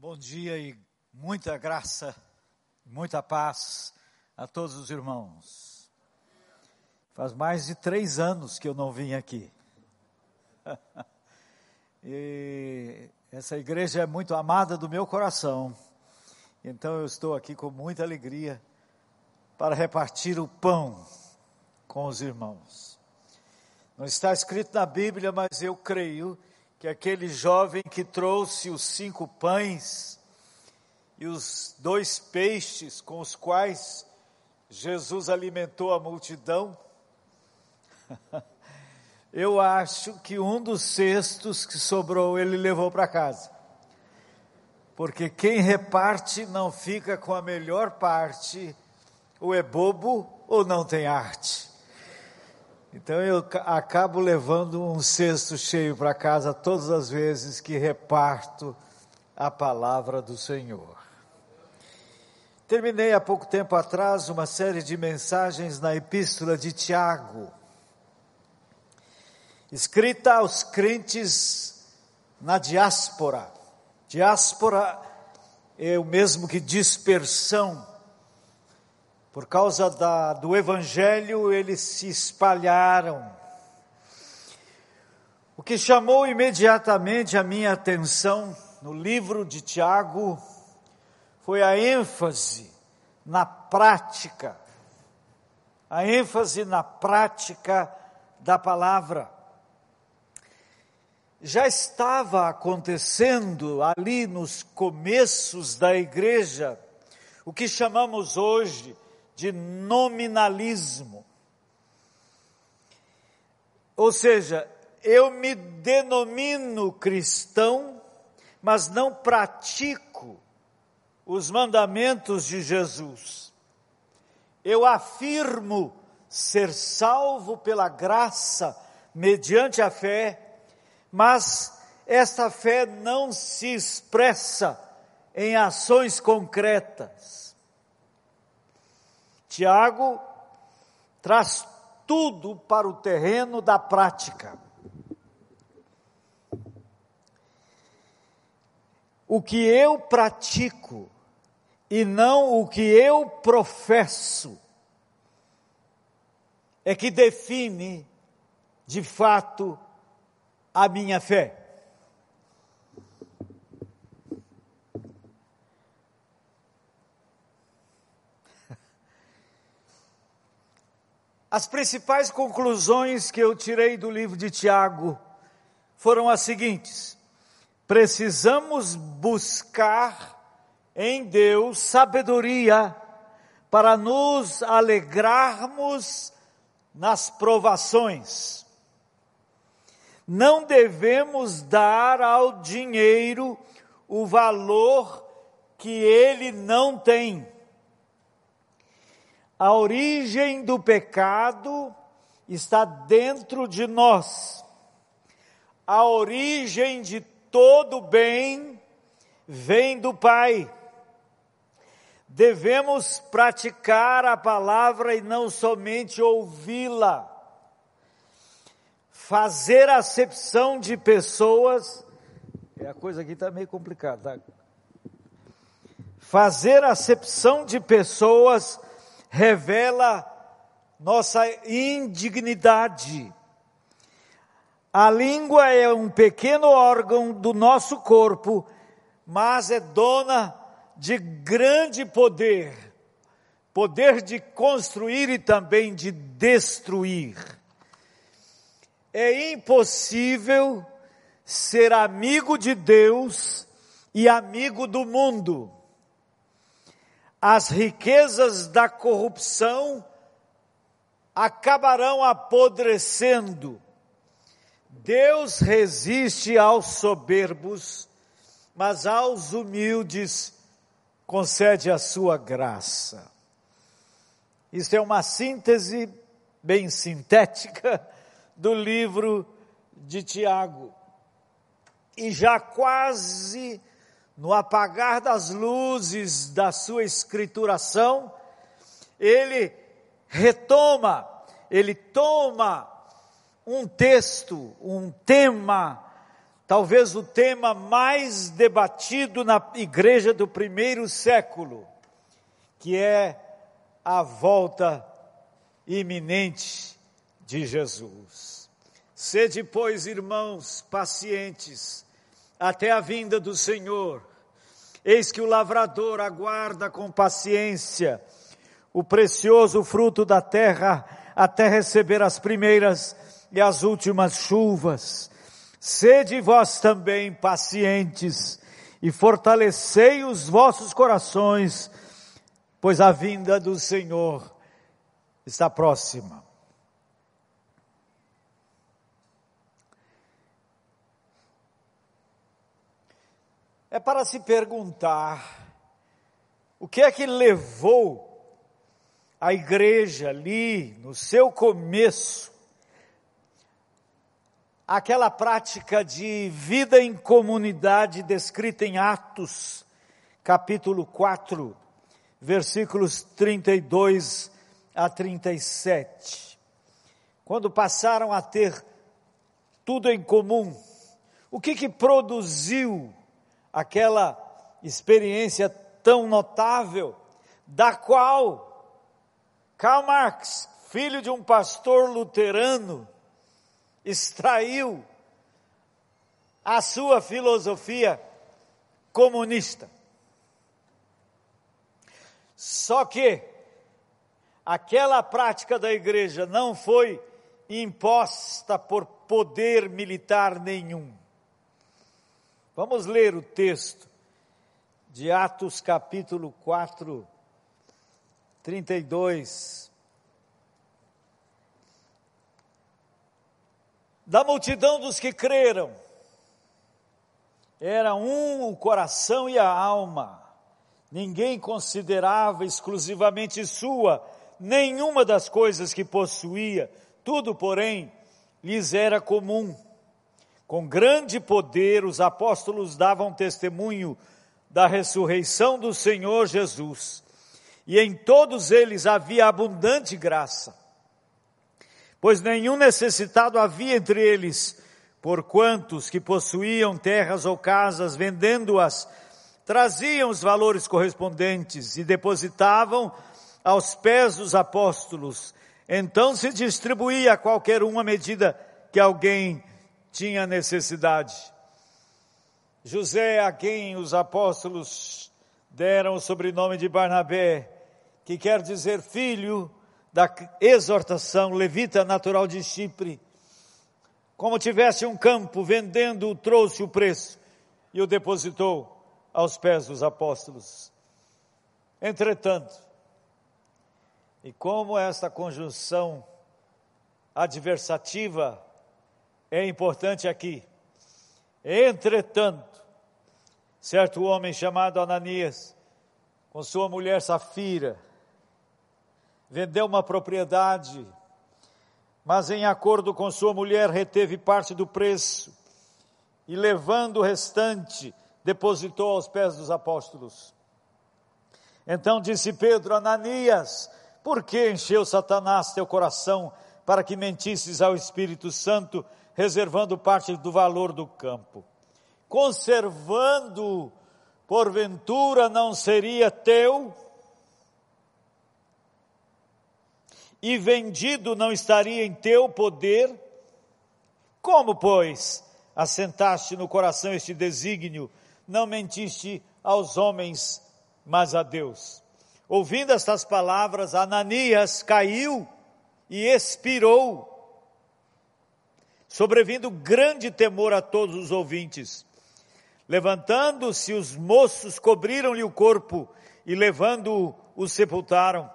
Bom dia e muita graça, muita paz a todos os irmãos. Faz mais de três anos que eu não vim aqui. e essa igreja é muito amada do meu coração. Então eu estou aqui com muita alegria para repartir o pão com os irmãos. Não está escrito na Bíblia, mas eu creio que aquele jovem que trouxe os cinco pães e os dois peixes com os quais Jesus alimentou a multidão, eu acho que um dos cestos que sobrou ele levou para casa. Porque quem reparte não fica com a melhor parte, ou é bobo ou não tem arte. Então eu acabo levando um cesto cheio para casa todas as vezes que reparto a palavra do Senhor. Terminei há pouco tempo atrás uma série de mensagens na epístola de Tiago, escrita aos crentes na diáspora. Diáspora é o mesmo que dispersão por causa da, do Evangelho, eles se espalharam. O que chamou imediatamente a minha atenção no livro de Tiago foi a ênfase na prática, a ênfase na prática da palavra. Já estava acontecendo ali nos começos da igreja o que chamamos hoje de nominalismo. Ou seja, eu me denomino cristão, mas não pratico os mandamentos de Jesus. Eu afirmo ser salvo pela graça mediante a fé, mas esta fé não se expressa em ações concretas. Tiago traz tudo para o terreno da prática. O que eu pratico e não o que eu professo é que define, de fato, a minha fé. As principais conclusões que eu tirei do livro de Tiago foram as seguintes: precisamos buscar em Deus sabedoria para nos alegrarmos nas provações. Não devemos dar ao dinheiro o valor que ele não tem a origem do pecado está dentro de nós. A origem de todo bem vem do Pai. Devemos praticar a palavra e não somente ouvi-la. Fazer acepção de pessoas, é a coisa aqui está meio complicada. Tá? Fazer acepção de pessoas revela nossa indignidade. A língua é um pequeno órgão do nosso corpo, mas é dona de grande poder poder de construir e também de destruir. É impossível ser amigo de Deus e amigo do mundo as riquezas da corrupção acabarão apodrecendo. Deus resiste aos soberbos, mas aos humildes concede a sua graça. Isso é uma síntese bem sintética do livro de Tiago. E já quase no apagar das luzes da sua escrituração, ele retoma, ele toma um texto, um tema talvez o tema mais debatido na igreja do primeiro século, que é a volta iminente de Jesus. Sede, pois, irmãos, pacientes, até a vinda do Senhor. Eis que o lavrador aguarda com paciência o precioso fruto da terra até receber as primeiras e as últimas chuvas. Sede vós também pacientes e fortalecei os vossos corações, pois a vinda do Senhor está próxima. É para se perguntar o que é que levou a igreja ali, no seu começo, aquela prática de vida em comunidade descrita em Atos, capítulo 4, versículos 32 a 37. Quando passaram a ter tudo em comum, o que que produziu aquela experiência tão notável, da qual Karl Marx, filho de um pastor luterano, extraiu a sua filosofia comunista. Só que aquela prática da igreja não foi imposta por poder militar nenhum. Vamos ler o texto de Atos capítulo 4, 32. Da multidão dos que creram, era um o coração e a alma, ninguém considerava exclusivamente sua nenhuma das coisas que possuía, tudo, porém, lhes era comum. Com grande poder, os apóstolos davam testemunho da ressurreição do Senhor Jesus e em todos eles havia abundante graça. Pois nenhum necessitado havia entre eles, por quantos que possuíam terras ou casas, vendendo-as, traziam os valores correspondentes e depositavam aos pés dos apóstolos. Então se distribuía a qualquer uma medida que alguém tinha necessidade. José, a quem os apóstolos deram o sobrenome de Barnabé, que quer dizer filho da exortação levita natural de Chipre. Como tivesse um campo, vendendo, trouxe o preço e o depositou aos pés dos apóstolos. Entretanto, e como esta conjunção adversativa é importante aqui, entretanto, certo homem chamado Ananias, com sua mulher Safira, vendeu uma propriedade, mas em acordo com sua mulher reteve parte do preço e levando o restante, depositou aos pés dos apóstolos. Então disse Pedro, Ananias, por que encheu Satanás teu coração para que mentisses ao Espírito Santo, reservando parte do valor do campo? Conservando, porventura não seria teu? e vendido não estaria em teu poder? Como, pois, assentaste no coração este desígnio, não mentiste aos homens, mas a Deus? Ouvindo estas palavras, Ananias caiu e expirou, sobrevindo grande temor a todos os ouvintes. Levantando-se os moços, cobriram-lhe o corpo e levando-o, o sepultaram.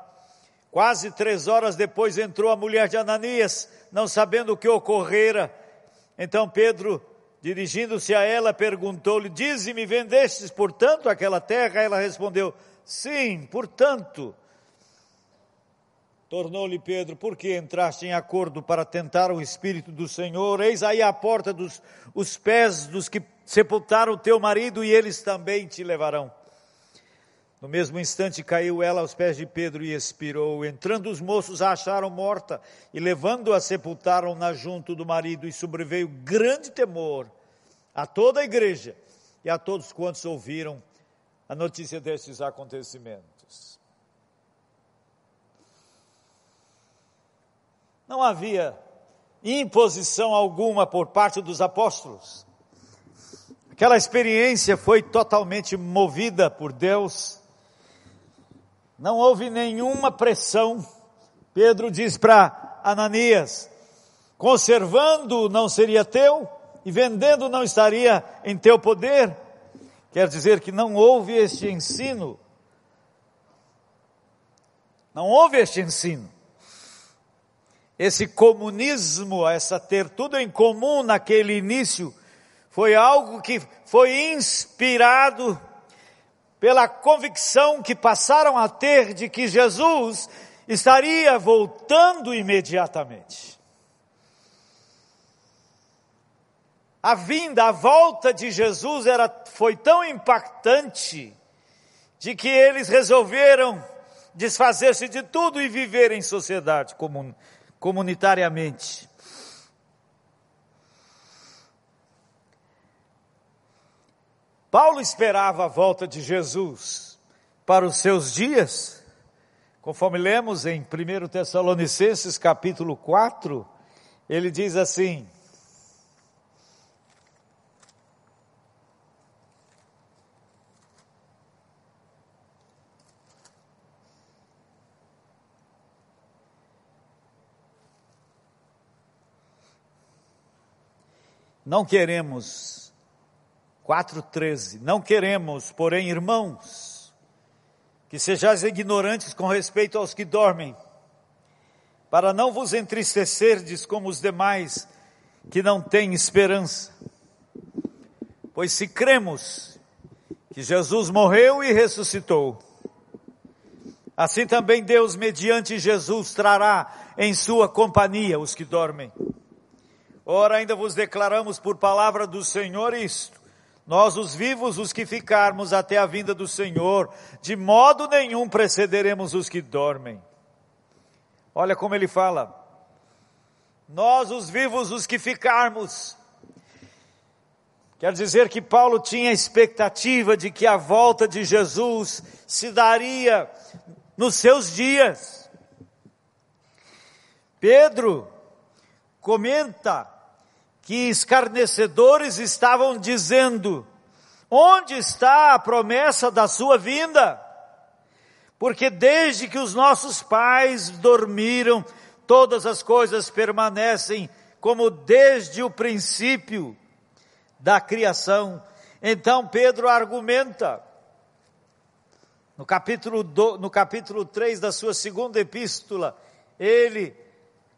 Quase três horas depois entrou a mulher de Ananias, não sabendo o que ocorrera. Então Pedro, dirigindo-se a ela, perguntou-lhe: Dize-me, vendestes portanto aquela terra? Ela respondeu: Sim, portanto. Tornou-lhe Pedro: Por que entraste em acordo para tentar o Espírito do Senhor? Eis aí a porta dos os pés dos que sepultaram teu marido, e eles também te levarão. No mesmo instante caiu ela aos pés de Pedro e expirou. Entrando os moços a acharam morta e levando-a sepultaram-na junto do marido e sobreveio grande temor a toda a igreja e a todos quantos ouviram a notícia destes acontecimentos. Não havia imposição alguma por parte dos apóstolos. Aquela experiência foi totalmente movida por Deus. Não houve nenhuma pressão. Pedro diz para Ananias: conservando não seria teu, e vendendo não estaria em teu poder. Quer dizer que não houve este ensino. Não houve este ensino. Esse comunismo, essa ter tudo em comum naquele início, foi algo que foi inspirado pela convicção que passaram a ter de que Jesus estaria voltando imediatamente. a vinda, a volta de Jesus era, foi tão impactante de que eles resolveram desfazer-se de tudo e viver em sociedade comun, comunitariamente. Paulo esperava a volta de Jesus para os seus dias, conforme lemos em 1 Tessalonicenses capítulo 4, ele diz assim: Não queremos, 4,13, não queremos, porém, irmãos, que sejais ignorantes com respeito aos que dormem, para não vos entristecerdes como os demais que não têm esperança. Pois se cremos que Jesus morreu e ressuscitou, assim também Deus, mediante Jesus, trará em sua companhia os que dormem. Ora, ainda vos declaramos por palavra do Senhor isto: nós, os vivos, os que ficarmos até a vinda do Senhor, de modo nenhum precederemos os que dormem. Olha como ele fala. Nós, os vivos, os que ficarmos. Quer dizer que Paulo tinha expectativa de que a volta de Jesus se daria nos seus dias. Pedro comenta que escarnecedores estavam dizendo: Onde está a promessa da sua vinda? Porque desde que os nossos pais dormiram, todas as coisas permanecem como desde o princípio da criação. Então Pedro argumenta, no capítulo, do, no capítulo 3 da sua segunda epístola, ele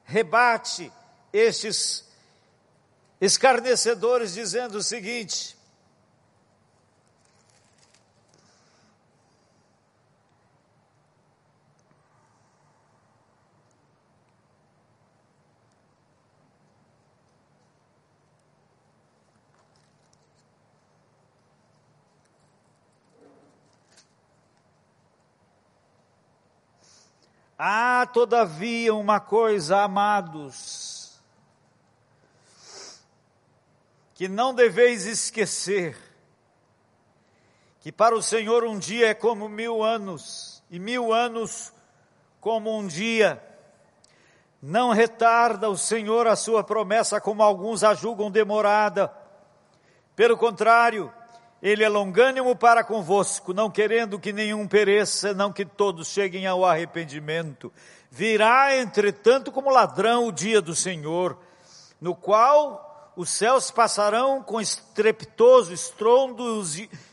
rebate estes escarnecedores dizendo o seguinte: Há, todavia, uma coisa, amados, que não deveis esquecer que para o Senhor um dia é como mil anos, e mil anos como um dia. Não retarda o Senhor a sua promessa, como alguns a julgam demorada. Pelo contrário, Ele é longânimo para convosco, não querendo que nenhum pereça, não que todos cheguem ao arrependimento. Virá, entretanto, como ladrão o dia do Senhor, no qual os céus passarão com estrepitoso estrondo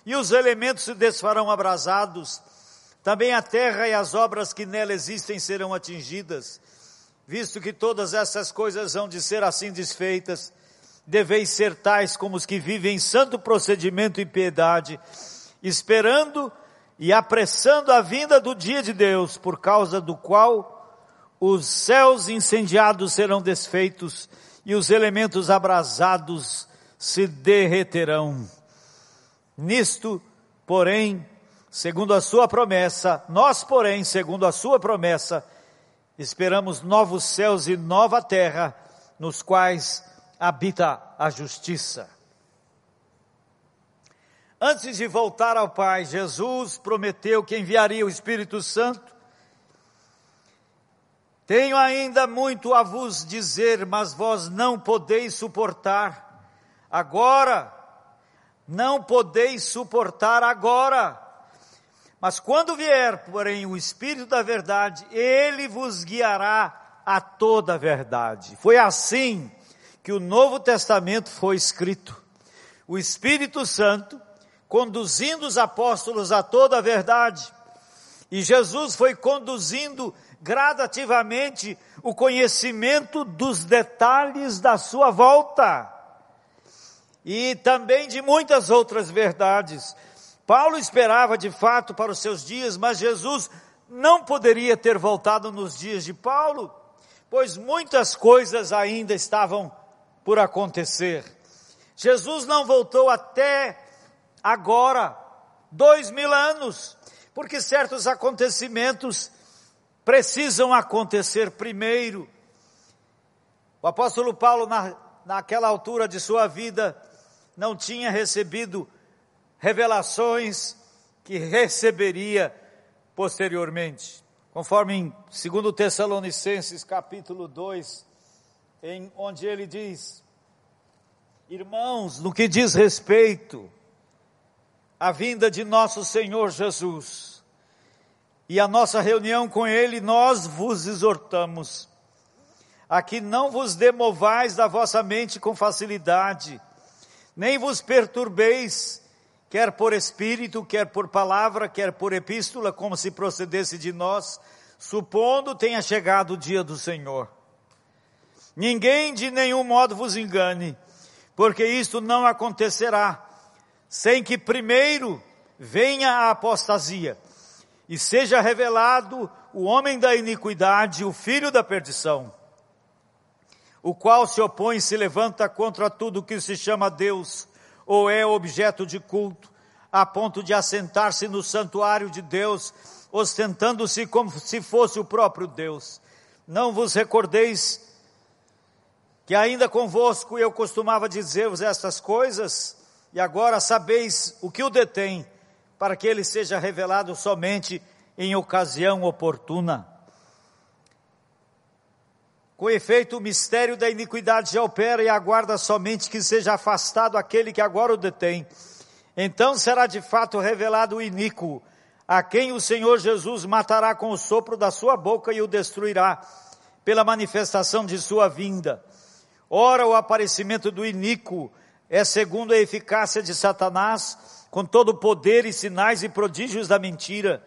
e os elementos se desfarão abrasados. Também a terra e as obras que nela existem serão atingidas. Visto que todas essas coisas hão de ser assim desfeitas, deveis ser tais como os que vivem em santo procedimento e piedade, esperando e apressando a vinda do dia de Deus, por causa do qual os céus incendiados serão desfeitos e os elementos abrasados se derreterão. Nisto, porém, segundo a sua promessa, nós, porém, segundo a sua promessa, esperamos novos céus e nova terra, nos quais habita a justiça. Antes de voltar ao Pai, Jesus prometeu que enviaria o Espírito Santo. Tenho ainda muito a vos dizer, mas vós não podeis suportar. Agora, não podeis suportar agora. Mas quando vier, porém, o Espírito da Verdade, ele vos guiará a toda a verdade. Foi assim que o Novo Testamento foi escrito. O Espírito Santo conduzindo os apóstolos a toda a verdade. E Jesus foi conduzindo gradativamente o conhecimento dos detalhes da sua volta e também de muitas outras verdades. Paulo esperava de fato para os seus dias, mas Jesus não poderia ter voltado nos dias de Paulo, pois muitas coisas ainda estavam por acontecer. Jesus não voltou até agora, dois mil anos, porque certos acontecimentos precisam acontecer primeiro. O apóstolo Paulo, na, naquela altura de sua vida, não tinha recebido revelações que receberia posteriormente. Conforme em 2 Tessalonicenses capítulo 2, em onde ele diz: Irmãos, no que diz respeito à vinda de nosso Senhor Jesus e a nossa reunião com Ele, nós vos exortamos a que não vos demovais da vossa mente com facilidade, nem vos perturbeis, quer por espírito, quer por palavra, quer por epístola, como se procedesse de nós, supondo tenha chegado o dia do Senhor. Ninguém de nenhum modo vos engane, porque isto não acontecerá sem que primeiro venha a apostasia e seja revelado o homem da iniquidade, o filho da perdição, o qual se opõe e se levanta contra tudo que se chama Deus ou é objeto de culto, a ponto de assentar-se no santuário de Deus, ostentando-se como se fosse o próprio Deus. Não vos recordeis que ainda convosco eu costumava dizer-vos estas coisas? e agora sabeis o que o detém, para que ele seja revelado somente em ocasião oportuna. Com efeito, o mistério da iniquidade já opera e aguarda somente que seja afastado aquele que agora o detém. Então será de fato revelado o iníquo, a quem o Senhor Jesus matará com o sopro da sua boca e o destruirá pela manifestação de sua vinda. Ora, o aparecimento do iníquo é segundo a eficácia de Satanás, com todo o poder e sinais e prodígios da mentira,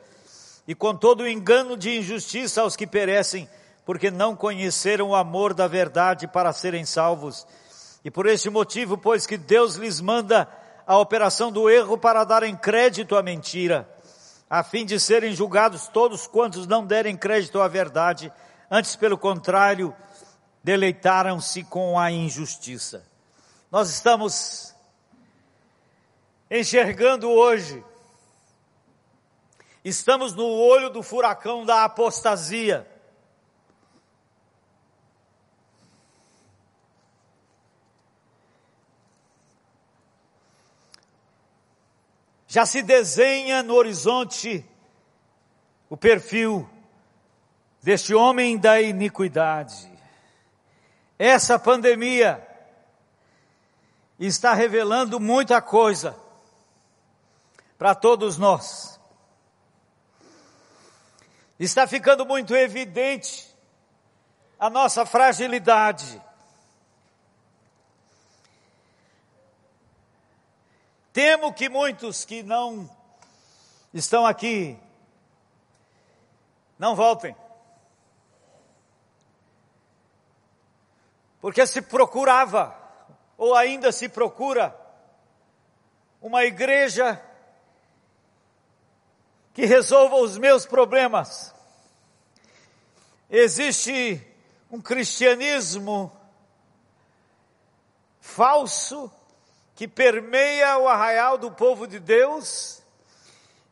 e com todo o engano de injustiça aos que perecem, porque não conheceram o amor da verdade para serem salvos. E por este motivo, pois que Deus lhes manda a operação do erro para darem crédito à mentira, a fim de serem julgados todos quantos não derem crédito à verdade, antes pelo contrário, deleitaram-se com a injustiça. Nós estamos enxergando hoje, estamos no olho do furacão da apostasia. Já se desenha no horizonte o perfil deste homem da iniquidade. Essa pandemia está revelando muita coisa para todos nós. Está ficando muito evidente a nossa fragilidade. Temo que muitos que não estão aqui não voltem. Porque se procurava ou ainda se procura uma igreja que resolva os meus problemas. Existe um cristianismo falso que permeia o arraial do povo de Deus,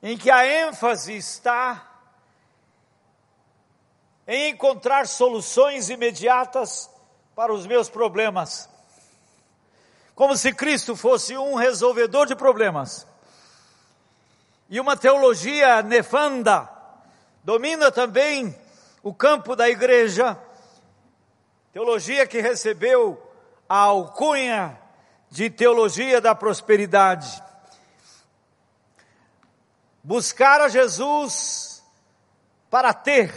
em que a ênfase está em encontrar soluções imediatas para os meus problemas como se Cristo fosse um resolvedor de problemas, e uma teologia nefanda domina também o campo da igreja, teologia que recebeu a alcunha de teologia da prosperidade. Buscar a Jesus para ter,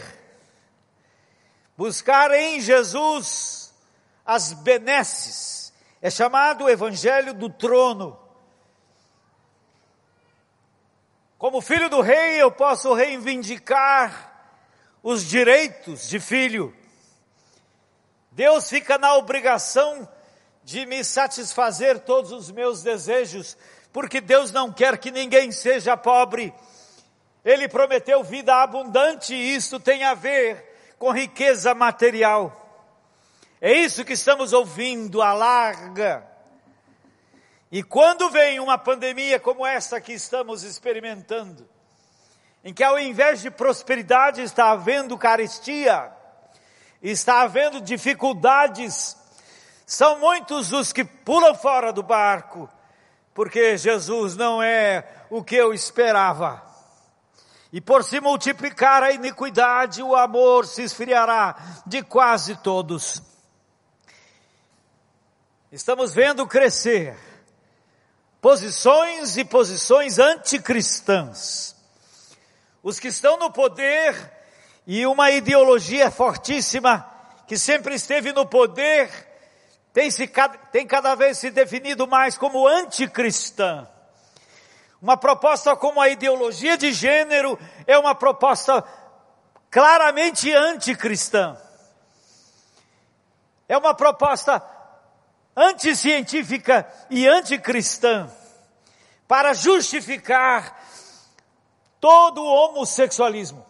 buscar em Jesus as benesses, é chamado o evangelho do trono. Como filho do rei, eu posso reivindicar os direitos de filho. Deus fica na obrigação de me satisfazer todos os meus desejos, porque Deus não quer que ninguém seja pobre. Ele prometeu vida abundante e isso tem a ver com riqueza material. É isso que estamos ouvindo a larga. E quando vem uma pandemia como essa que estamos experimentando, em que ao invés de prosperidade está havendo carestia, está havendo dificuldades, são muitos os que pulam fora do barco, porque Jesus não é o que eu esperava. E por se multiplicar a iniquidade, o amor se esfriará de quase todos. Estamos vendo crescer posições e posições anticristãs. Os que estão no poder e uma ideologia fortíssima que sempre esteve no poder tem, se, tem cada vez se definido mais como anticristã. Uma proposta como a ideologia de gênero é uma proposta claramente anticristã. É uma proposta anticientífica e anticristã para justificar todo o homossexualismo.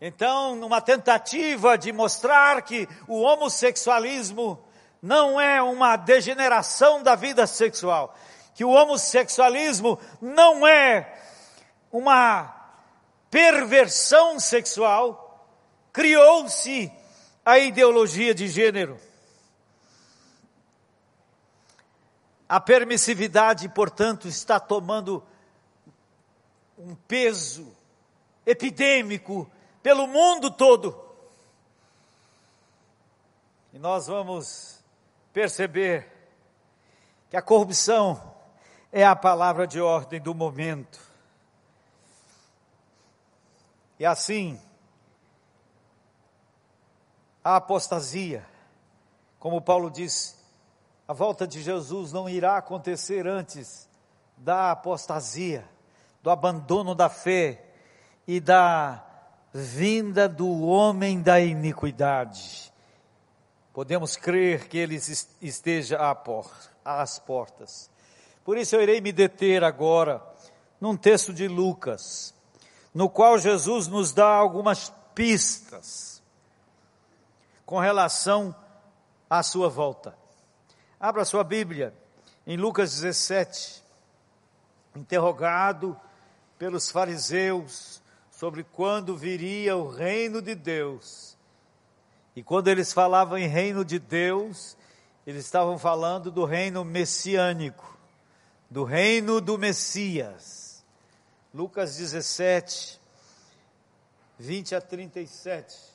Então, numa tentativa de mostrar que o homossexualismo não é uma degeneração da vida sexual, que o homossexualismo não é uma perversão sexual, criou-se a ideologia de gênero. A permissividade, portanto, está tomando um peso epidêmico pelo mundo todo. E nós vamos perceber que a corrupção é a palavra de ordem do momento. E assim, a apostasia. Como Paulo diz, a volta de Jesus não irá acontecer antes da apostasia, do abandono da fé e da vinda do homem da iniquidade. Podemos crer que ele esteja às portas. Por isso eu irei me deter agora num texto de Lucas, no qual Jesus nos dá algumas pistas com relação à sua volta. Abra sua Bíblia em Lucas 17. Interrogado pelos fariseus sobre quando viria o reino de Deus. E quando eles falavam em reino de Deus, eles estavam falando do reino messiânico, do reino do Messias. Lucas 17, 20 a 37.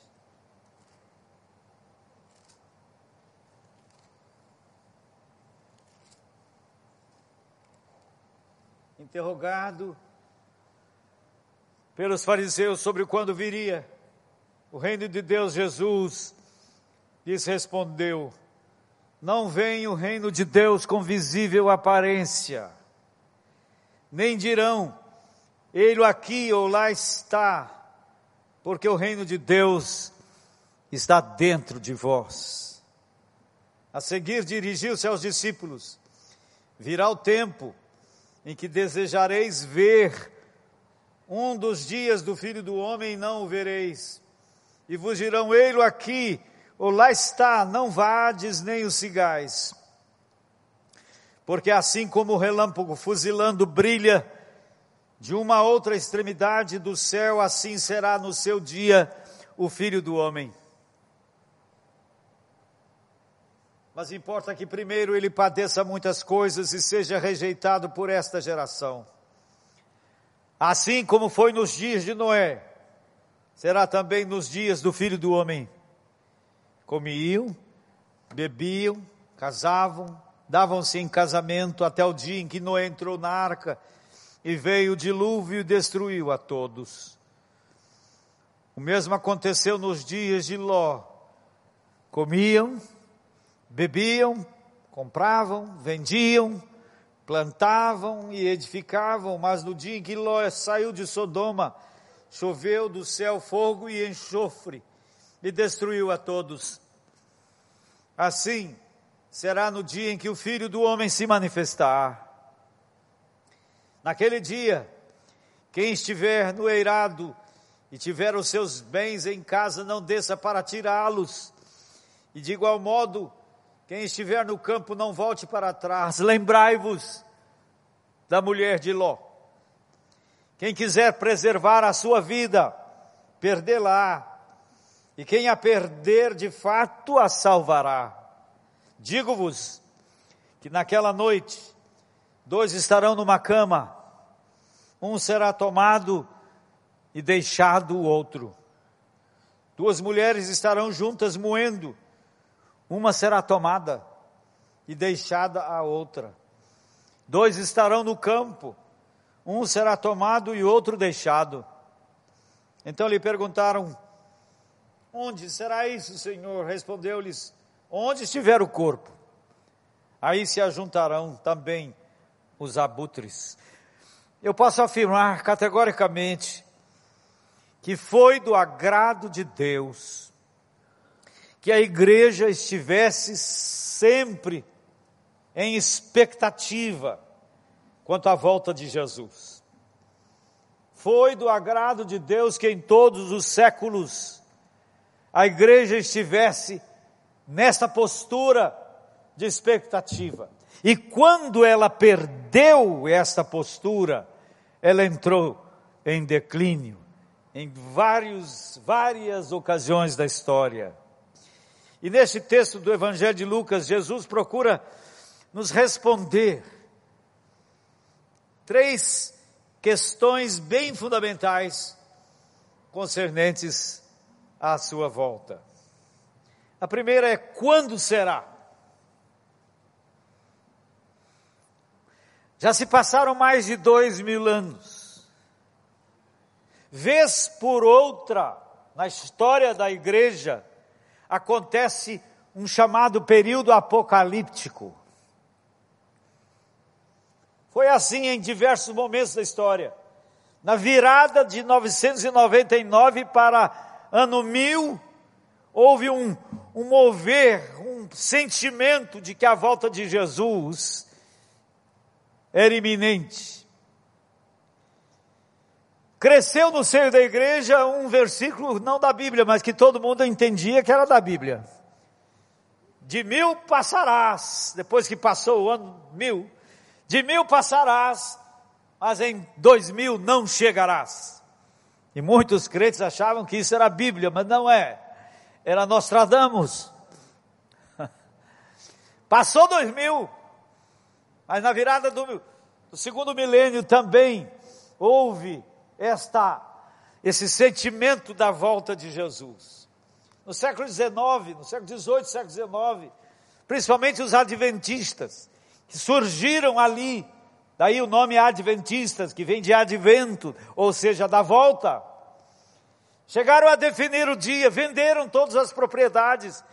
Interrogado pelos fariseus sobre quando viria o reino de Deus, Jesus lhes respondeu: Não vem o reino de Deus com visível aparência, nem dirão, ele aqui ou lá está, porque o reino de Deus está dentro de vós. A seguir dirigiu-se aos discípulos: Virá o tempo em que desejareis ver um dos dias do Filho do Homem, não o vereis. E vos dirão, ele aqui, ou lá está, não vades nem os cigais. Porque assim como o relâmpago fuzilando brilha de uma outra extremidade do céu, assim será no seu dia o Filho do Homem. Mas importa que primeiro ele padeça muitas coisas e seja rejeitado por esta geração. Assim como foi nos dias de Noé, será também nos dias do filho do homem. Comiam, bebiam, casavam, davam-se em casamento até o dia em que Noé entrou na arca e veio o dilúvio e destruiu a todos. O mesmo aconteceu nos dias de Ló. Comiam, bebiam, compravam, vendiam, plantavam e edificavam, mas no dia em que Ló saiu de Sodoma, choveu do céu fogo e enxofre e destruiu a todos. Assim será no dia em que o Filho do Homem se manifestar. Naquele dia, quem estiver no eirado e tiver os seus bens em casa, não desça para tirá-los. E de igual modo, quem estiver no campo, não volte para trás. Lembrai-vos da mulher de Ló. Quem quiser preservar a sua vida, perdê-la. E quem a perder, de fato a salvará. Digo-vos que naquela noite, dois estarão numa cama, um será tomado e deixado o outro. Duas mulheres estarão juntas moendo, uma será tomada e deixada a outra. Dois estarão no campo, um será tomado e outro deixado. Então lhe perguntaram: Onde será isso, Senhor? Respondeu-lhes: Onde estiver o corpo, aí se ajuntarão também os abutres. Eu posso afirmar categoricamente que foi do agrado de Deus que a igreja estivesse sempre em expectativa quanto à volta de Jesus. Foi do agrado de Deus que em todos os séculos a igreja estivesse nessa postura de expectativa. E quando ela perdeu esta postura, ela entrou em declínio em vários, várias ocasiões da história. E nesse texto do Evangelho de Lucas, Jesus procura nos responder três questões bem fundamentais concernentes à sua volta. A primeira é quando será? Já se passaram mais de dois mil anos. Vez por outra, na história da igreja, acontece um chamado período apocalíptico. Foi assim em diversos momentos da história. Na virada de 999 para ano 1000, houve um, um mover, um sentimento de que a volta de Jesus era iminente. Cresceu no seio da igreja um versículo, não da Bíblia, mas que todo mundo entendia que era da Bíblia. De mil passarás, depois que passou o ano mil, de mil passarás, mas em dois mil não chegarás. E muitos crentes achavam que isso era a Bíblia, mas não é era Nostradamus. Passou dois mil, mas na virada do, do segundo milênio também houve esta, esse sentimento da volta de Jesus. No século XIX, no século XVIII, século XIX, principalmente os adventistas, que surgiram ali, daí o nome adventistas, que vem de advento, ou seja, da volta. Chegaram a definir o dia, venderam todas as propriedades.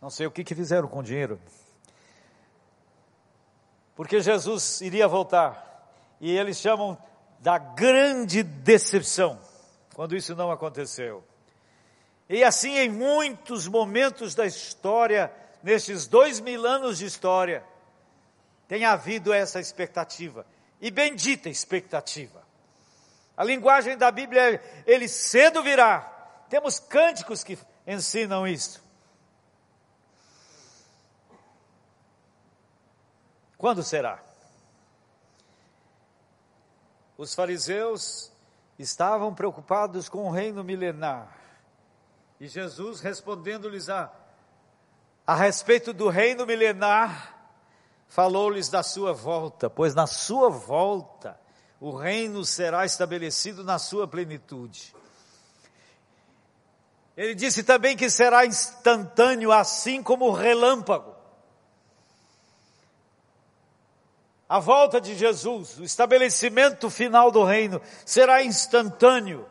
Não sei o que, que fizeram com o dinheiro. Porque Jesus iria voltar. E eles chamam da grande decepção, quando isso não aconteceu. E assim, em muitos momentos da história, nesses dois mil anos de história, tem havido essa expectativa. E bendita expectativa. A linguagem da Bíblia é, ele cedo virá. Temos cânticos que ensinam isso. Quando será? Os fariseus estavam preocupados com o reino milenar. E Jesus respondendo-lhes a, a respeito do reino milenar, falou-lhes da sua volta, pois na sua volta o reino será estabelecido na sua plenitude. Ele disse também que será instantâneo, assim como o relâmpago. A volta de Jesus, o estabelecimento final do reino, será instantâneo.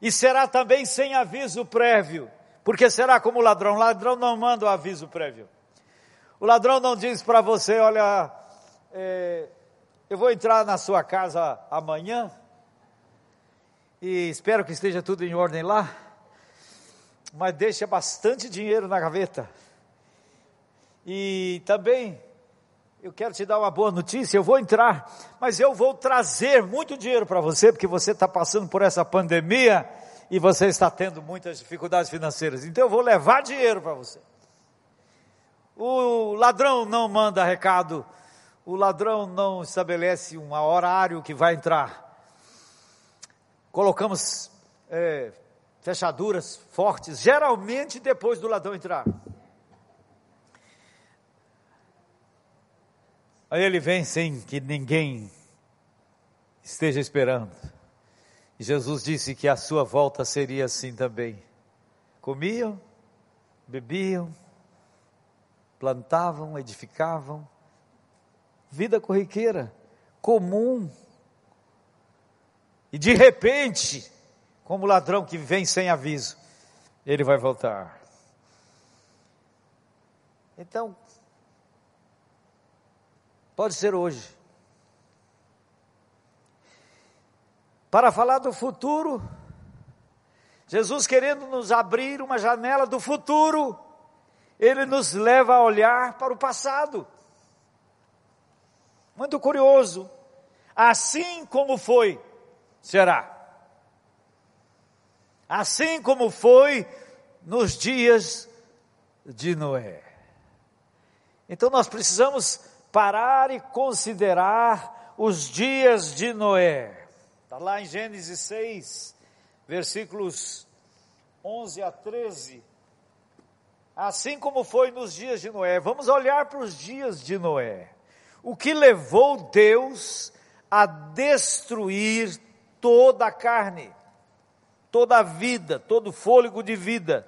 E será também sem aviso prévio, porque será como o ladrão. O ladrão não manda o aviso prévio. O ladrão não diz para você: olha, é, eu vou entrar na sua casa amanhã e espero que esteja tudo em ordem lá, mas deixa bastante dinheiro na gaveta. E também eu quero te dar uma boa notícia, eu vou entrar, mas eu vou trazer muito dinheiro para você, porque você está passando por essa pandemia e você está tendo muitas dificuldades financeiras. Então eu vou levar dinheiro para você. O ladrão não manda recado, o ladrão não estabelece um horário que vai entrar. Colocamos é, fechaduras fortes, geralmente depois do ladrão entrar. Aí ele vem sem que ninguém esteja esperando. E Jesus disse que a sua volta seria assim também. Comiam, bebiam, plantavam, edificavam. Vida corriqueira, comum. E de repente, como ladrão que vem sem aviso, ele vai voltar. Então, Pode ser hoje. Para falar do futuro, Jesus querendo nos abrir uma janela do futuro, ele nos leva a olhar para o passado. Muito curioso. Assim como foi, será. Assim como foi nos dias de Noé. Então nós precisamos parar e considerar os dias de Noé. Está lá em Gênesis 6, versículos 11 a 13. Assim como foi nos dias de Noé, vamos olhar para os dias de Noé. O que levou Deus a destruir toda a carne, toda a vida, todo o fôlego de vida.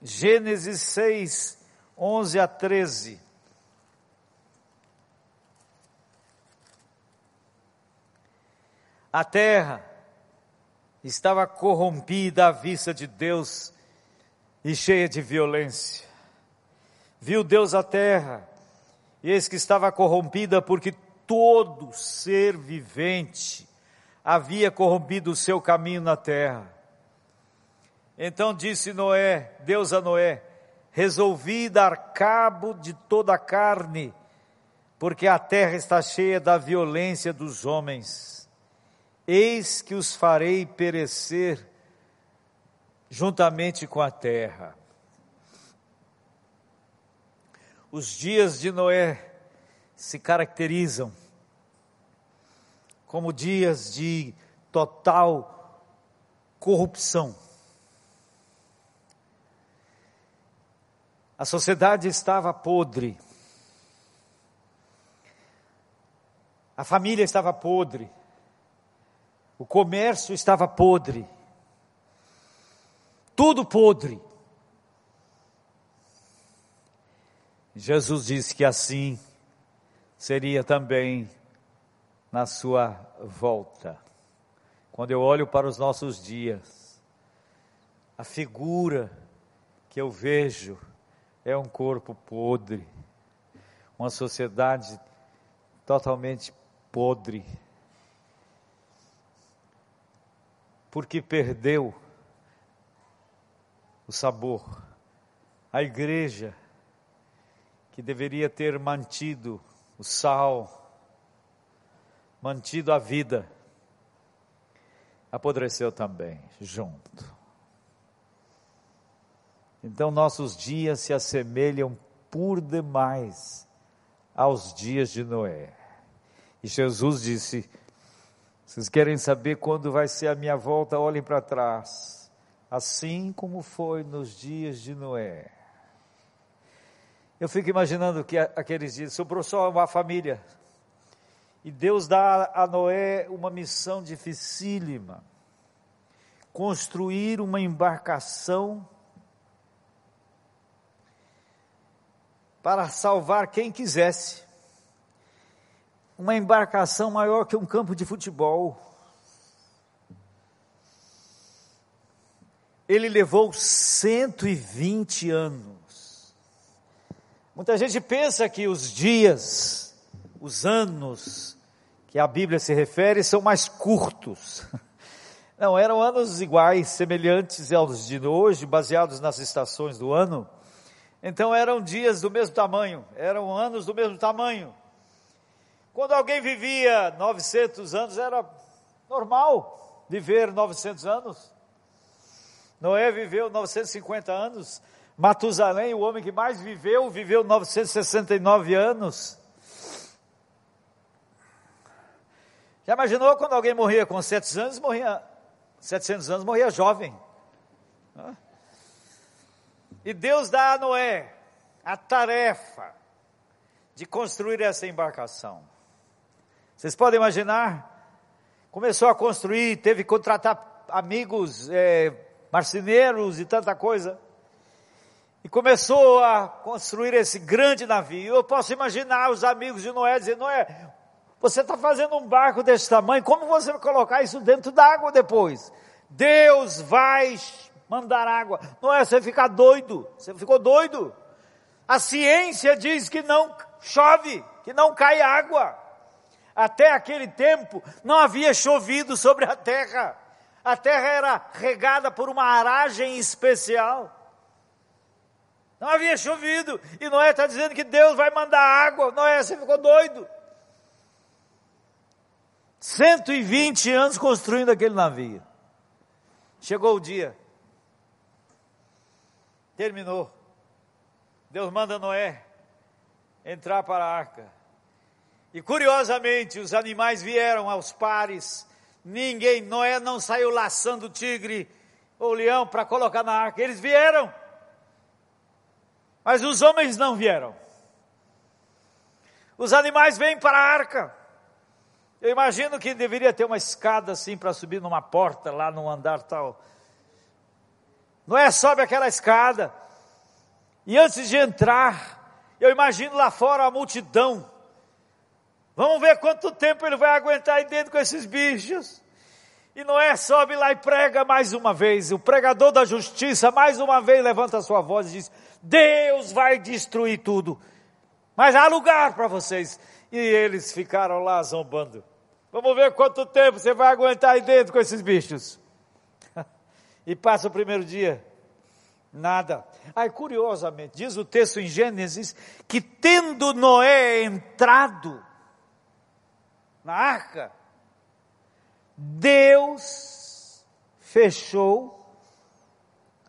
Gênesis 6, 11 a 13. A terra estava corrompida à vista de Deus e cheia de violência. Viu Deus a terra, e eis que estava corrompida porque todo ser vivente havia corrompido o seu caminho na terra. Então disse Noé, Deus a Noé, resolvi dar cabo de toda a carne, porque a terra está cheia da violência dos homens Eis que os farei perecer juntamente com a terra. Os dias de Noé se caracterizam como dias de total corrupção. A sociedade estava podre. A família estava podre. O comércio estava podre. Tudo podre. Jesus disse que assim seria também na sua volta. Quando eu olho para os nossos dias, a figura que eu vejo é um corpo podre, uma sociedade totalmente podre porque perdeu o sabor. A igreja, que deveria ter mantido o sal, mantido a vida, apodreceu também, junto. Então nossos dias se assemelham por demais aos dias de Noé. E Jesus disse: vocês querem saber quando vai ser a minha volta? Olhem para trás. Assim como foi nos dias de Noé. Eu fico imaginando que aqueles dias sobrou só uma família. E Deus dá a Noé uma missão dificílima: construir uma embarcação para salvar quem quisesse. Uma embarcação maior que um campo de futebol. Ele levou 120 anos. Muita gente pensa que os dias, os anos que a Bíblia se refere são mais curtos. Não, eram anos iguais, semelhantes aos de hoje, baseados nas estações do ano. Então eram dias do mesmo tamanho, eram anos do mesmo tamanho. Quando alguém vivia 900 anos, era normal viver 900 anos. Noé viveu 950 anos. Matusalém, o homem que mais viveu, viveu 969 anos. Já imaginou quando alguém morria com 700 anos, morria 700 anos, morria jovem? E Deus dá a Noé a tarefa de construir essa embarcação. Vocês podem imaginar? Começou a construir, teve que contratar amigos, é, marceneiros e tanta coisa. E começou a construir esse grande navio. Eu posso imaginar os amigos de Noé dizendo: Noé, você está fazendo um barco desse tamanho, como você vai colocar isso dentro d'água depois? Deus vai mandar água. Não é você ficar doido. Você ficou doido. A ciência diz que não chove, que não cai água. Até aquele tempo não havia chovido sobre a terra. A terra era regada por uma aragem especial. Não havia chovido. E Noé está dizendo que Deus vai mandar água. Noé, você ficou doido. 120 anos construindo aquele navio. Chegou o dia Terminou. Deus manda Noé entrar para a arca. E curiosamente, os animais vieram aos pares. Ninguém, Noé não saiu laçando o tigre ou leão para colocar na arca. Eles vieram. Mas os homens não vieram. Os animais vêm para a arca. Eu imagino que deveria ter uma escada assim para subir numa porta lá no andar tal. Noé sobe aquela escada. E antes de entrar, eu imagino lá fora a multidão. Vamos ver quanto tempo ele vai aguentar aí dentro com esses bichos. E Noé sobe lá e prega mais uma vez. O pregador da justiça, mais uma vez, levanta a sua voz e diz: Deus vai destruir tudo. Mas há lugar para vocês. E eles ficaram lá zombando. Vamos ver quanto tempo você vai aguentar aí dentro com esses bichos. E passa o primeiro dia, nada. Aí, curiosamente, diz o texto em Gênesis que tendo Noé entrado na arca, Deus fechou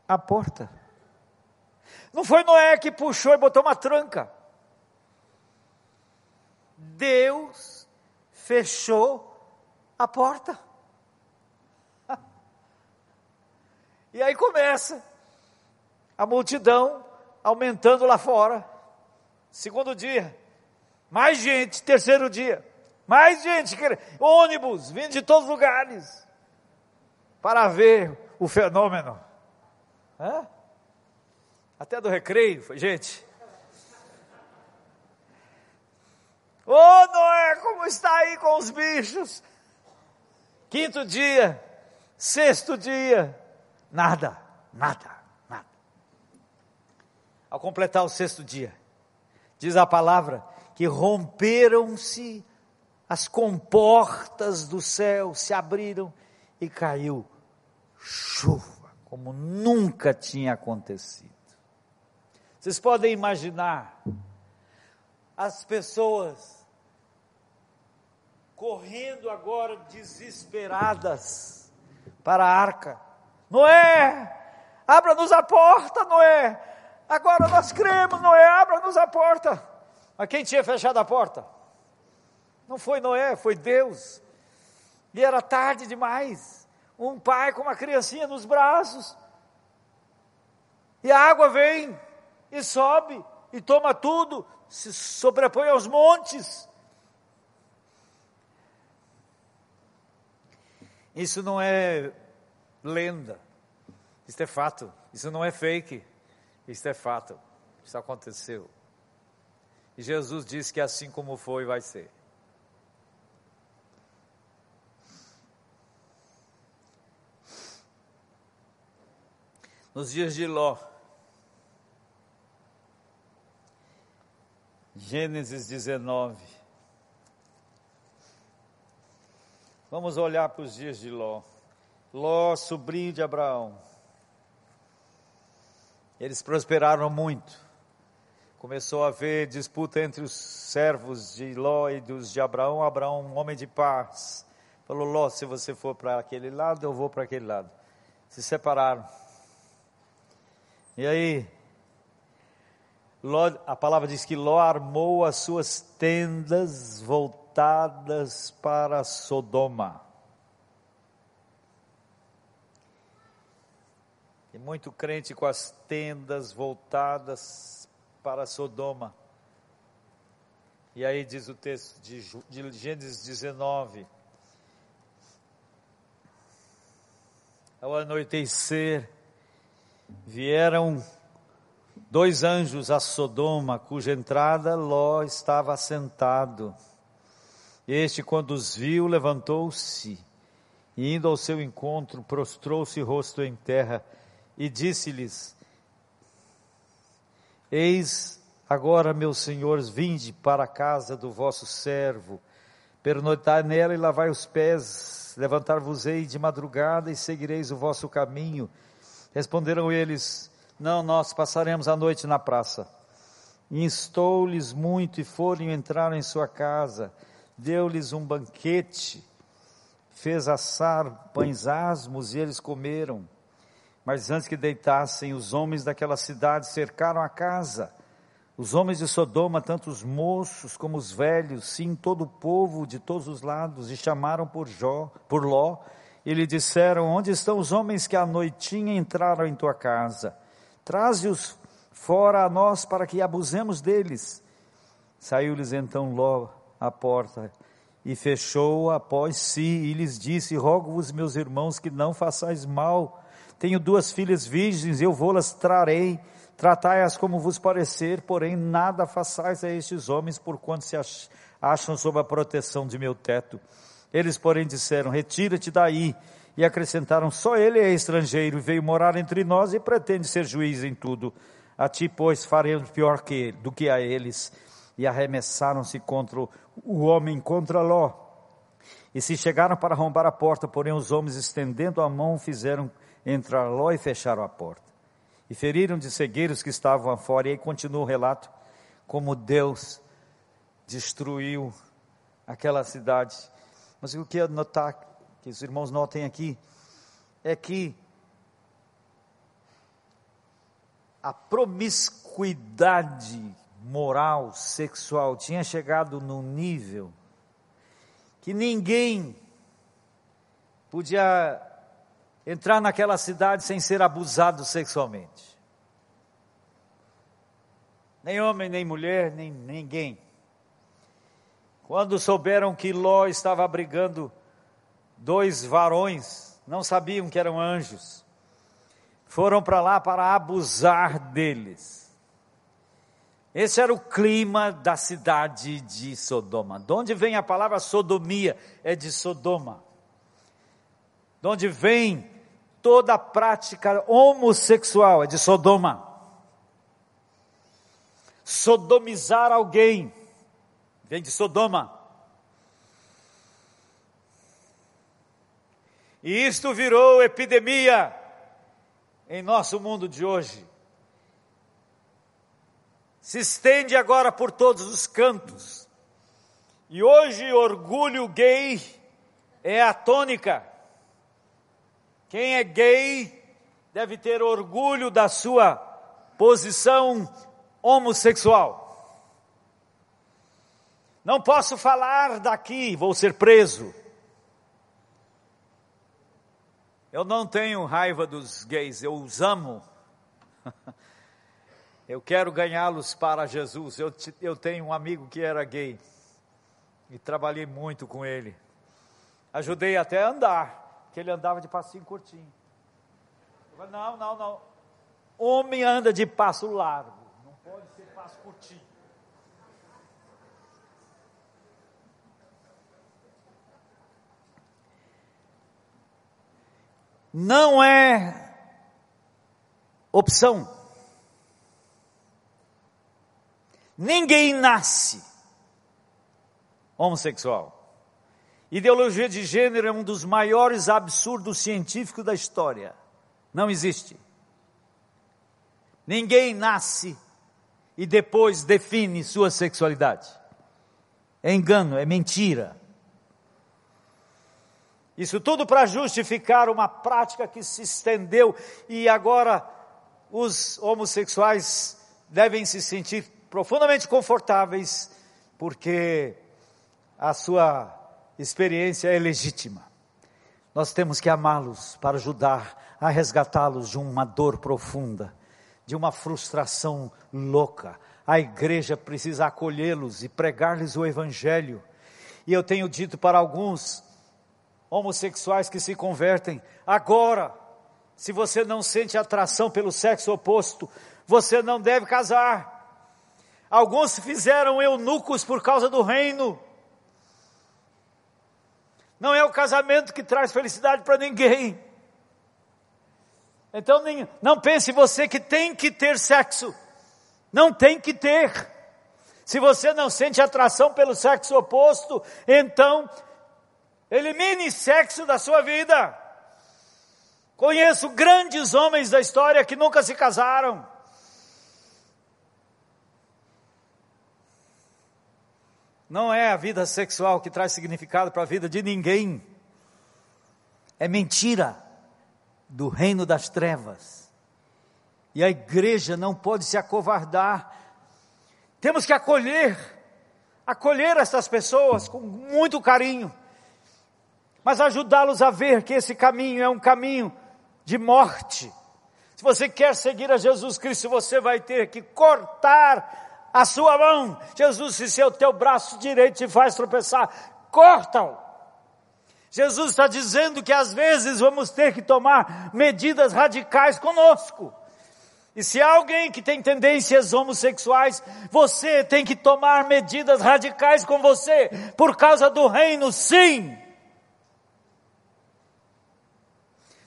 a porta. Não foi Noé que puxou e botou uma tranca. Deus fechou a porta. E aí começa a multidão aumentando lá fora. Segundo dia, mais gente. Terceiro dia, mais gente. Ônibus vindo de todos os lugares para ver o fenômeno. Hã? Até do recreio, foi gente. Ô oh, Noé, como está aí com os bichos? Quinto dia, sexto dia, Nada, nada, nada. Ao completar o sexto dia, diz a palavra que romperam-se as comportas do céu, se abriram e caiu chuva, como nunca tinha acontecido. Vocês podem imaginar as pessoas correndo agora desesperadas para a arca, Noé, abra-nos a porta, Noé. Agora nós cremos, Noé, abra-nos a porta. Mas quem tinha fechado a porta? Não foi Noé, foi Deus. E era tarde demais. Um pai com uma criancinha nos braços. E a água vem, e sobe, e toma tudo, se sobrepõe aos montes. Isso não é lenda, isso é fato, isso não é fake, isso é fato, isso aconteceu. E Jesus disse que assim como foi, vai ser. Nos dias de Ló, Gênesis 19. Vamos olhar para os dias de Ló. Ló, sobrinho de Abraão. Eles prosperaram muito. Começou a haver disputa entre os servos de Ló e dos de Abraão. Abraão, um homem de paz, falou: Ló, se você for para aquele lado, eu vou para aquele lado. Se separaram. E aí, Ló, a palavra diz que Ló armou as suas tendas voltadas para Sodoma. E muito crente com as tendas voltadas para Sodoma. E aí diz o texto de, de Gênesis 19: Ao anoitecer, vieram dois anjos a Sodoma, cuja entrada Ló estava assentado. Este, quando os viu, levantou-se e, indo ao seu encontro, prostrou-se rosto em terra e disse-lhes: Eis agora, meus senhores, vinde para a casa do vosso servo, pernoitai nela e lavai os pés, levantar-vos-ei de madrugada e seguireis o vosso caminho. Responderam eles: não, nós passaremos a noite na praça. Instou-lhes muito e foram entrar em sua casa. Deu-lhes um banquete, fez assar pães asmos e eles comeram. Mas antes que deitassem, os homens daquela cidade cercaram a casa. Os homens de Sodoma, tanto os moços como os velhos, sim, todo o povo de todos os lados, e chamaram por Jó, por Ló, e lhe disseram: Onde estão os homens que à noitinha entraram em tua casa? Traze-os fora a nós para que abusemos deles. Saiu-lhes então Ló à porta e fechou após si e lhes disse: Rogo-vos, meus irmãos, que não façais mal. Tenho duas filhas virgens, eu vou-las trarei. Tratai-as como vos parecer, porém nada façais a estes homens, porquanto se acham sob a proteção de meu teto. Eles, porém, disseram: Retira-te daí e acrescentaram: Só ele é estrangeiro e veio morar entre nós e pretende ser juiz em tudo. A ti, pois, faremos pior que ele, do que a eles. E arremessaram-se contra o homem, contra Ló. E se chegaram para arrombar a porta, porém os homens, estendendo a mão, fizeram entrar Ló e fecharam a porta. E feriram de cegueiros que estavam fora. E aí continua o relato, como Deus destruiu aquela cidade. Mas o que eu notar que os irmãos notem aqui, é que a promiscuidade moral, sexual, tinha chegado num nível que ninguém podia entrar naquela cidade sem ser abusado sexualmente. Nem homem, nem mulher, nem ninguém. Quando souberam que Ló estava abrigando dois varões, não sabiam que eram anjos, foram para lá para abusar deles. Esse era o clima da cidade de Sodoma. De onde vem a palavra sodomia? É de Sodoma. De onde vem toda a prática homossexual? É de Sodoma. Sodomizar alguém vem de Sodoma. E isto virou epidemia em nosso mundo de hoje. Se estende agora por todos os cantos. E hoje orgulho gay é a tônica. Quem é gay deve ter orgulho da sua posição homossexual. Não posso falar daqui, vou ser preso. Eu não tenho raiva dos gays, eu os amo. Eu quero ganhá-los para Jesus. Eu, eu tenho um amigo que era gay e trabalhei muito com ele. Ajudei até a andar, que ele andava de passinho curtinho. Falei, não, não, não. Homem anda de passo largo, não pode ser passo curtinho. Não é opção. Ninguém nasce homossexual. Ideologia de gênero é um dos maiores absurdos científicos da história. Não existe. Ninguém nasce e depois define sua sexualidade. É engano, é mentira. Isso tudo para justificar uma prática que se estendeu e agora os homossexuais devem se sentir profundamente confortáveis porque a sua experiência é legítima. Nós temos que amá-los para ajudar a resgatá-los de uma dor profunda, de uma frustração louca. A igreja precisa acolhê-los e pregar-lhes o evangelho. E eu tenho dito para alguns homossexuais que se convertem, agora, se você não sente atração pelo sexo oposto, você não deve casar. Alguns fizeram eunucos por causa do reino. Não é o casamento que traz felicidade para ninguém. Então não pense você que tem que ter sexo. Não tem que ter. Se você não sente atração pelo sexo oposto, então elimine sexo da sua vida. Conheço grandes homens da história que nunca se casaram. Não é a vida sexual que traz significado para a vida de ninguém. É mentira do reino das trevas. E a igreja não pode se acovardar. Temos que acolher, acolher essas pessoas com muito carinho, mas ajudá-los a ver que esse caminho é um caminho de morte. Se você quer seguir a Jesus Cristo, você vai ter que cortar a sua mão. Jesus disse: é o teu braço direito te faz tropeçar, corta-o. Jesus está dizendo que às vezes vamos ter que tomar medidas radicais conosco. E se alguém que tem tendências homossexuais, você tem que tomar medidas radicais com você, por causa do reino, sim.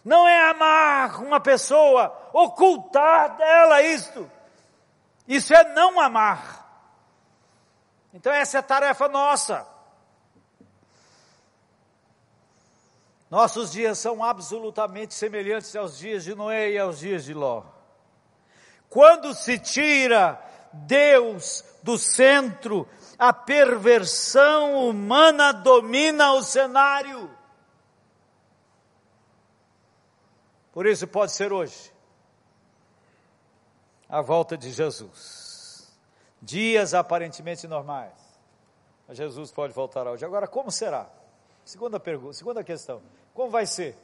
Não é amar uma pessoa, ocultar dela isto. Isso é não amar. Então essa é a tarefa nossa. Nossos dias são absolutamente semelhantes aos dias de Noé e aos dias de Ló. Quando se tira Deus do centro, a perversão humana domina o cenário. Por isso pode ser hoje a volta de Jesus. Dias aparentemente normais. Mas Jesus pode voltar hoje. Agora, como será? Segunda pergunta, segunda questão. Como vai ser?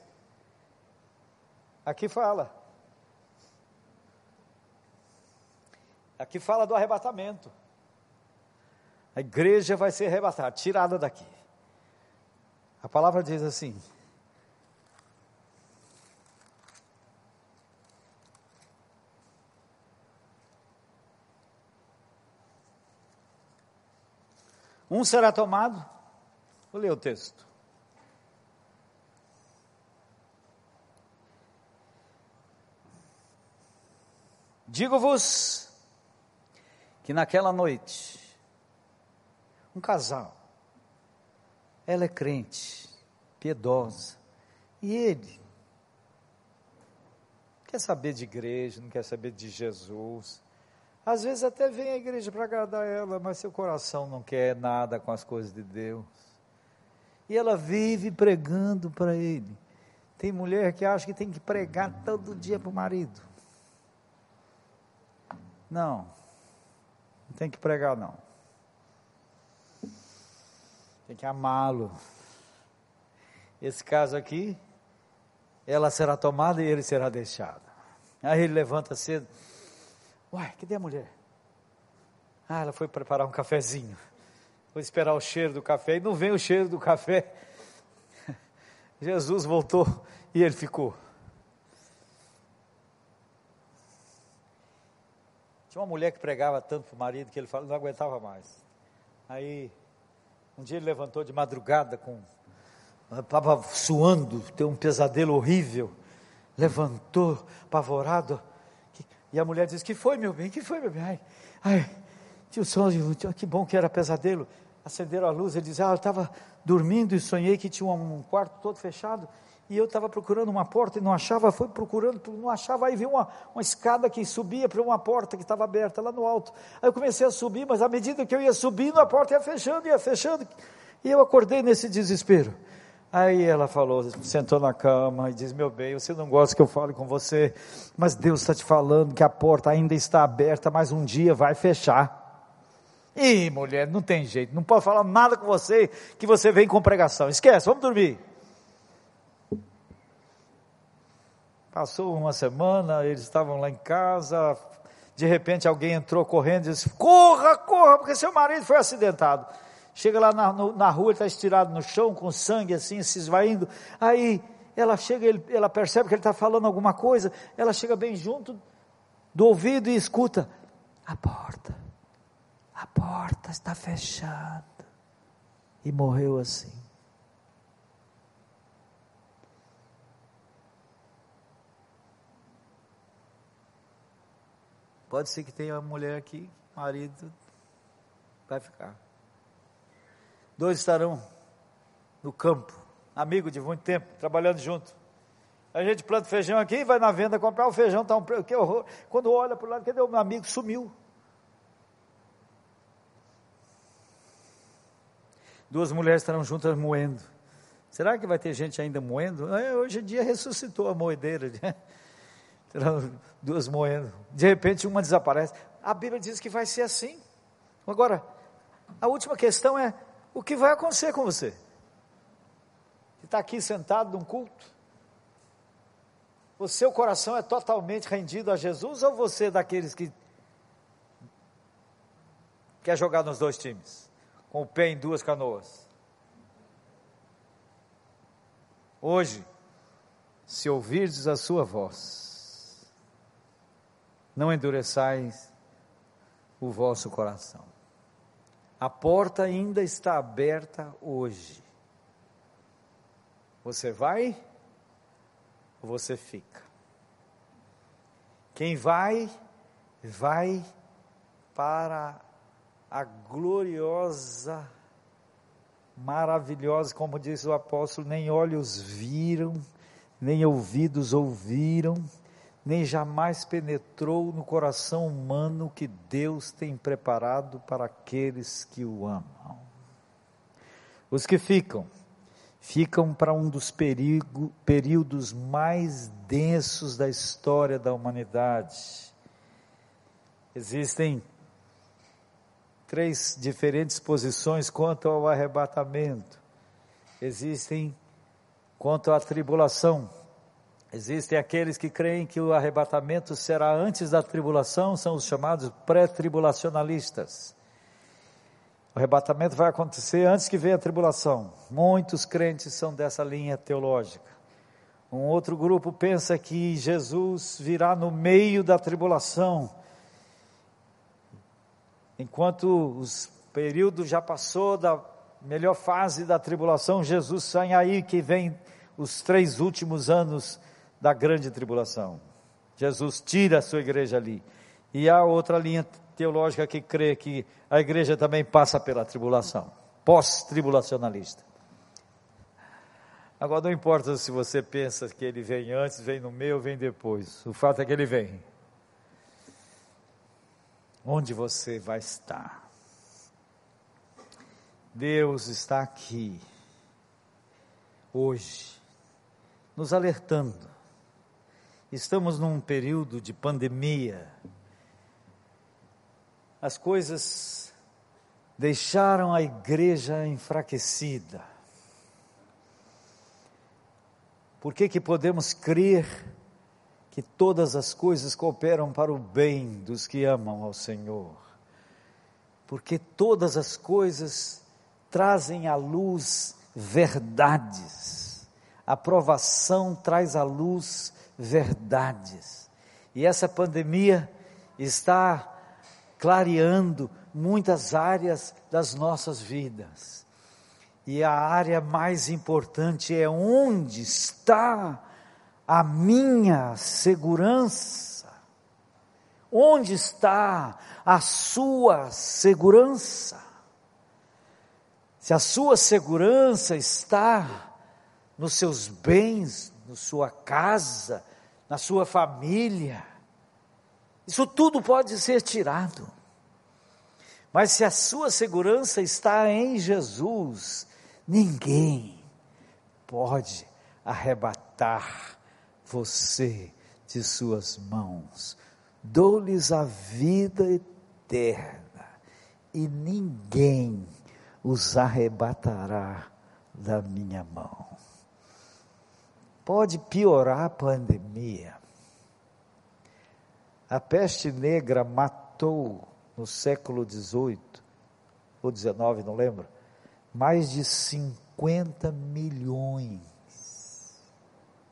Aqui fala. Aqui fala do arrebatamento. A igreja vai ser arrebatada, tirada daqui. A palavra diz assim: Um será tomado. Vou ler o texto. Digo-vos que naquela noite, um casal, ela é crente, piedosa, e ele quer saber de igreja, não quer saber de Jesus, às vezes até vem à igreja para agradar ela, mas seu coração não quer nada com as coisas de Deus. E ela vive pregando para ele. Tem mulher que acha que tem que pregar todo dia para o marido. Não, não tem que pregar não. Tem que amá-lo. Esse caso aqui, ela será tomada e ele será deixado. Aí ele levanta cedo Uai, cadê a mulher? Ah, ela foi preparar um cafezinho. Vou esperar o cheiro do café. E não vem o cheiro do café. Jesus voltou e ele ficou. Tinha uma mulher que pregava tanto para o marido que ele não aguentava mais. Aí, um dia ele levantou de madrugada com. Estava suando, teve um pesadelo horrível. Levantou, apavorado. E a mulher disse: Que foi, meu bem? Que foi, meu bem? Ai, ai tio sonho, que bom que era pesadelo. Acenderam a luz, ele disse: Ah, eu estava dormindo e sonhei que tinha um quarto todo fechado e eu estava procurando uma porta e não achava, foi procurando, não achava, aí vi uma, uma escada que subia para uma porta que estava aberta lá no alto. Aí eu comecei a subir, mas à medida que eu ia subindo, a porta ia fechando, ia fechando, e eu acordei nesse desespero. Aí ela falou, sentou na cama e disse: Meu bem, você não gosta que eu fale com você, mas Deus está te falando que a porta ainda está aberta, mas um dia vai fechar. Ih, mulher, não tem jeito, não posso falar nada com você que você vem com pregação. Esquece, vamos dormir. Passou uma semana, eles estavam lá em casa, de repente alguém entrou correndo e disse: Corra, corra, porque seu marido foi acidentado. Chega lá na, no, na rua, ele está estirado no chão, com sangue assim, se esvaindo. Aí ela chega, ele, ela percebe que ele está falando alguma coisa, ela chega bem junto do ouvido e escuta: A porta, a porta está fechada. E morreu assim. Pode ser que tenha uma mulher aqui, marido, vai ficar. Dois estarão no campo, amigo de muito tempo, trabalhando junto. A gente planta feijão aqui, vai na venda comprar o feijão, está um que horror. Quando olha para o lado, cadê o meu amigo? Sumiu. Duas mulheres estarão juntas moendo. Será que vai ter gente ainda moendo? É, hoje em dia ressuscitou a moedeira. Né? duas moendo. De repente uma desaparece. A Bíblia diz que vai ser assim. Agora, a última questão é: o que vai acontecer com você? Você está aqui sentado num culto? O seu coração é totalmente rendido a Jesus ou você é daqueles que quer jogar nos dois times? Com o pé em duas canoas? Hoje, se ouvirdes a sua voz, não endureçais o vosso coração. A porta ainda está aberta hoje. Você vai ou você fica? Quem vai, vai para a gloriosa, maravilhosa, como diz o apóstolo, nem olhos viram, nem ouvidos ouviram, nem jamais penetrou no coração humano que Deus tem preparado para aqueles que o amam. Os que ficam, ficam para um dos perigo, períodos mais densos da história da humanidade. Existem três diferentes posições quanto ao arrebatamento. Existem quanto à tribulação Existem aqueles que creem que o arrebatamento será antes da tribulação, são os chamados pré-tribulacionalistas. O arrebatamento vai acontecer antes que venha a tribulação. Muitos crentes são dessa linha teológica. Um outro grupo pensa que Jesus virá no meio da tribulação. Enquanto o período já passou da melhor fase da tribulação, Jesus sai aí que vem os três últimos anos da grande tribulação. Jesus tira a sua igreja ali. E há outra linha teológica que crê que a igreja também passa pela tribulação, pós-tribulacionalista. Agora não importa se você pensa que ele vem antes, vem no meio, vem depois. O fato é que ele vem. Onde você vai estar? Deus está aqui, hoje, nos alertando Estamos num período de pandemia. As coisas deixaram a igreja enfraquecida. Por que que podemos crer que todas as coisas cooperam para o bem dos que amam ao Senhor. Porque todas as coisas trazem à luz verdades. A provação traz à luz verdades. E essa pandemia está clareando muitas áreas das nossas vidas. E a área mais importante é onde está a minha segurança? Onde está a sua segurança? Se a sua segurança está nos seus bens, na sua casa, na sua família, isso tudo pode ser tirado. Mas se a sua segurança está em Jesus, ninguém pode arrebatar você de suas mãos. Dou-lhes a vida eterna e ninguém os arrebatará da minha mão. Pode piorar a pandemia. A peste negra matou no século XVIII ou XIX, não lembro, mais de 50 milhões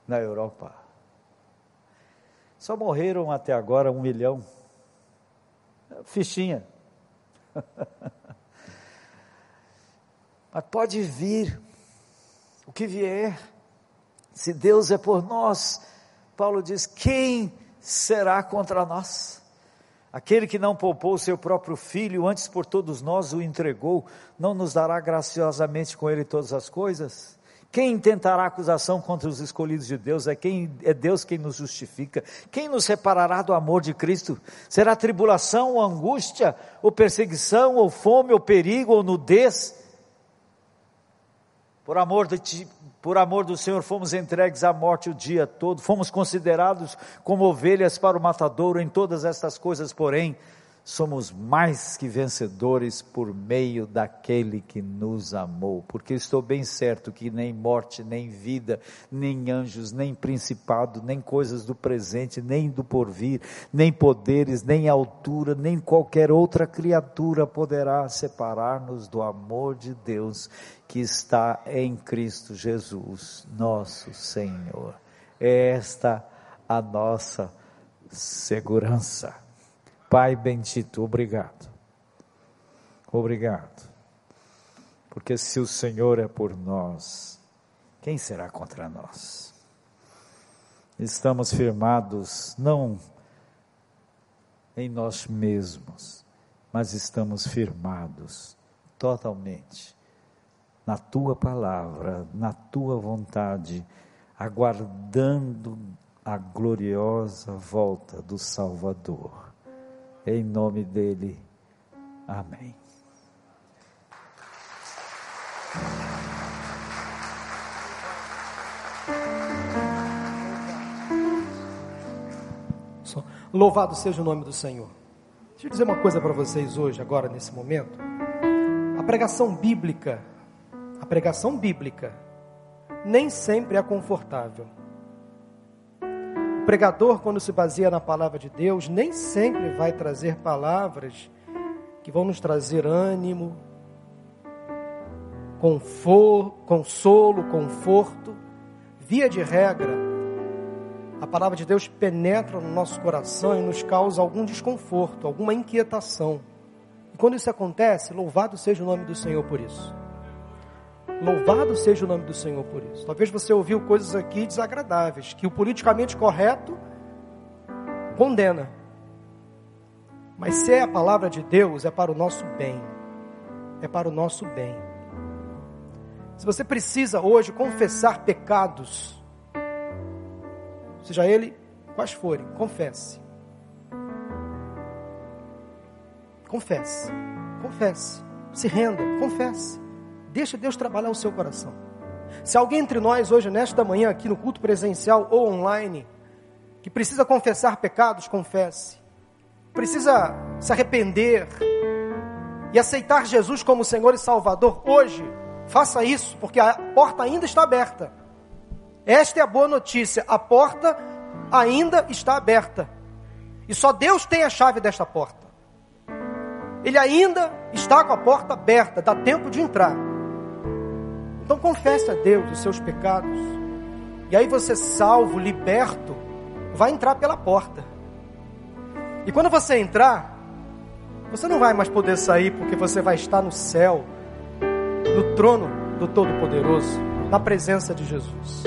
na Europa. Só morreram até agora um milhão. Fichinha. Mas pode vir o que vier. Se Deus é por nós, Paulo diz: quem será contra nós? Aquele que não poupou seu próprio filho, antes por todos nós o entregou, não nos dará graciosamente com ele todas as coisas? Quem tentará acusação contra os escolhidos de Deus? É quem é Deus quem nos justifica. Quem nos separará do amor de Cristo? Será tribulação, ou angústia, ou perseguição, ou fome, ou perigo, ou nudez? Por amor de ti, por amor do Senhor, fomos entregues à morte o dia todo, fomos considerados como ovelhas para o matadouro em todas estas coisas, porém, somos mais que vencedores por meio daquele que nos amou, porque estou bem certo que nem morte, nem vida, nem anjos, nem principado, nem coisas do presente, nem do porvir, nem poderes, nem altura, nem qualquer outra criatura poderá separar-nos do amor de Deus que está em Cristo Jesus, nosso Senhor. É esta a nossa segurança. Pai bendito, obrigado. Obrigado. Porque se o Senhor é por nós, quem será contra nós? Estamos firmados não em nós mesmos, mas estamos firmados totalmente na tua palavra, na tua vontade, aguardando a gloriosa volta do Salvador. Em nome dele. Amém. Louvado seja o nome do Senhor. Deixa eu dizer uma coisa para vocês hoje, agora, nesse momento. A pregação bíblica, a pregação bíblica, nem sempre é confortável. O pregador, quando se baseia na palavra de Deus, nem sempre vai trazer palavras que vão nos trazer ânimo, confor, consolo, conforto. Via de regra, a palavra de Deus penetra no nosso coração e nos causa algum desconforto, alguma inquietação. E quando isso acontece, louvado seja o nome do Senhor por isso. Louvado seja o nome do Senhor por isso. Talvez você ouviu coisas aqui desagradáveis, que o politicamente correto condena. Mas se é a palavra de Deus, é para o nosso bem. É para o nosso bem. Se você precisa hoje confessar pecados, seja ele quais forem, confesse. Confesse. Confesse. Se renda, confesse. Deixa Deus trabalhar o seu coração. Se alguém entre nós hoje, nesta manhã, aqui no culto presencial ou online, que precisa confessar pecados, confesse. Precisa se arrepender e aceitar Jesus como Senhor e Salvador hoje, faça isso, porque a porta ainda está aberta. Esta é a boa notícia: a porta ainda está aberta. E só Deus tem a chave desta porta. Ele ainda está com a porta aberta, dá tempo de entrar. Então confesse a Deus os seus pecados. E aí você, salvo, liberto, vai entrar pela porta. E quando você entrar, você não vai mais poder sair porque você vai estar no céu, no trono do Todo-Poderoso, na presença de Jesus.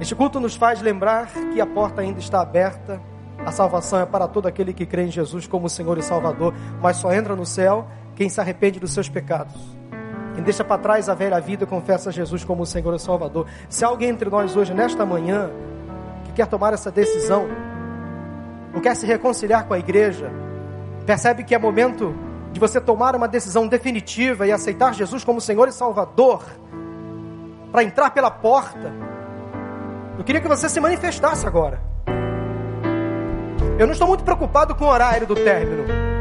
Este culto nos faz lembrar que a porta ainda está aberta. A salvação é para todo aquele que crê em Jesus como Senhor e Salvador, mas só entra no céu quem se arrepende dos seus pecados. Quem deixa para trás a velha vida e confessa Jesus como Senhor e Salvador. Se alguém entre nós hoje, nesta manhã, que quer tomar essa decisão, não quer se reconciliar com a igreja, percebe que é momento de você tomar uma decisão definitiva e aceitar Jesus como Senhor e Salvador, para entrar pela porta, eu queria que você se manifestasse agora. Eu não estou muito preocupado com o horário do término.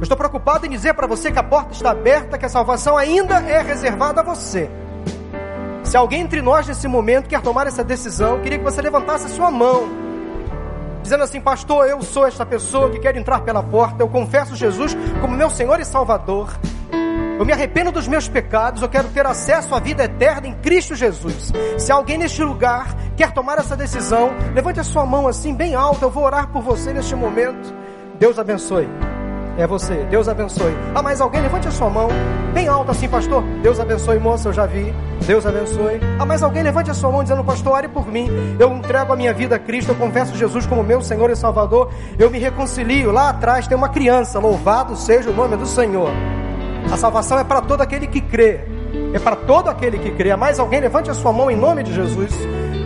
Eu estou preocupado em dizer para você que a porta está aberta, que a salvação ainda é reservada a você. Se alguém entre nós nesse momento quer tomar essa decisão, queria que você levantasse a sua mão dizendo assim: Pastor, eu sou esta pessoa que quer entrar pela porta, eu confesso Jesus como meu Senhor e Salvador. Eu me arrependo dos meus pecados, eu quero ter acesso à vida eterna em Cristo Jesus. Se alguém neste lugar quer tomar essa decisão, levante a sua mão assim, bem alta, eu vou orar por você neste momento. Deus abençoe. É você. Deus abençoe. Ah, mais alguém? Levante a sua mão. Bem alto assim, pastor. Deus abençoe, moça. Eu já vi. Deus abençoe. Ah, mais alguém? Levante a sua mão dizendo, pastor, ore por mim. Eu entrego a minha vida a Cristo. Eu confesso Jesus como meu Senhor e Salvador. Eu me reconcilio. Lá atrás tem uma criança. Louvado seja o nome do Senhor. A salvação é para todo aquele que crê. É para todo aquele que crê. Ah, mais alguém? Levante a sua mão em nome de Jesus.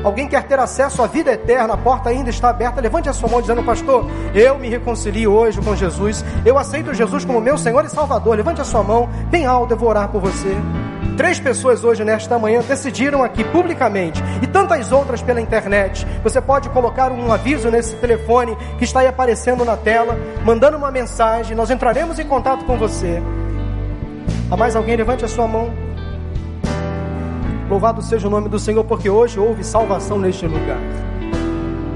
Alguém quer ter acesso à vida eterna, a porta ainda está aberta. Levante a sua mão dizendo, pastor, eu me reconcilio hoje com Jesus. Eu aceito Jesus como meu Senhor e Salvador. Levante a sua mão bem alto, eu vou orar por você. Três pessoas hoje, nesta manhã, decidiram aqui publicamente e tantas outras pela internet. Você pode colocar um aviso nesse telefone que está aí aparecendo na tela, mandando uma mensagem. Nós entraremos em contato com você. Há mais alguém? Levante a sua mão. Louvado seja o nome do Senhor, porque hoje houve salvação neste lugar.